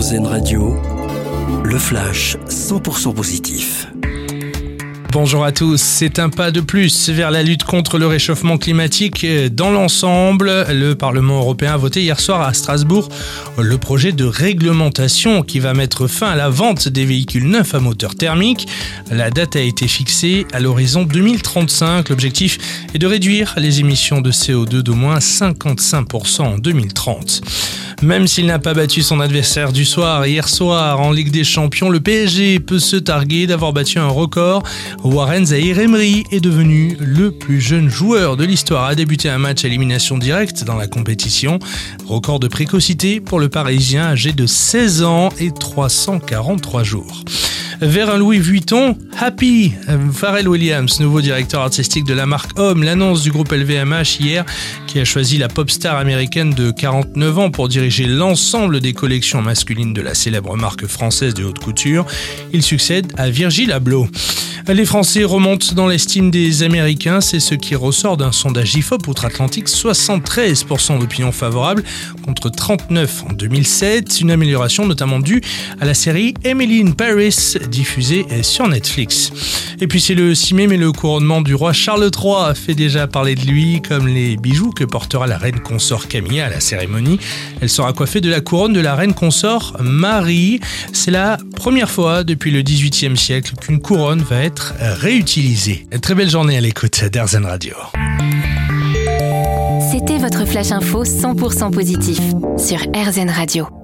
RZN Radio, le flash 100% positif. Bonjour à tous, c'est un pas de plus vers la lutte contre le réchauffement climatique dans l'ensemble. Le Parlement européen a voté hier soir à Strasbourg le projet de réglementation qui va mettre fin à la vente des véhicules neufs à moteur thermique. La date a été fixée à l'horizon 2035. L'objectif est de réduire les émissions de CO2 d'au moins 55% en 2030. Même s'il n'a pas battu son adversaire du soir hier soir en Ligue des Champions, le PSG peut se targuer d'avoir battu un record. Warren Zahir Emery est devenu le plus jeune joueur de l'histoire à débuter un match à élimination directe dans la compétition. Record de précocité pour le Parisien âgé de 16 ans et 343 jours vers un Louis Vuitton Happy. Pharrell Williams, nouveau directeur artistique de la marque Homme, l'annonce du groupe LVMH hier qui a choisi la pop star américaine de 49 ans pour diriger l'ensemble des collections masculines de la célèbre marque française de haute couture. Il succède à Virgil Abloh. Les Français remontent dans l'estime des Américains, c'est ce qui ressort d'un sondage IFOP outre-Atlantique, 73% d'opinion favorable contre 39 en 2007, une amélioration notamment due à la série Emily in Paris diffusée sur Netflix. Et puis c'est le 6 mai, mais le couronnement du roi Charles III fait déjà parler de lui, comme les bijoux que portera la reine consort Camilla à la cérémonie. Elle sera coiffée de la couronne de la reine consort Marie. C'est la première fois depuis le 18e siècle qu'une couronne va être réutilisée. Très belle journée à l'écoute d'Airzen Radio. C'était votre flash info 100% positif sur RZN Radio.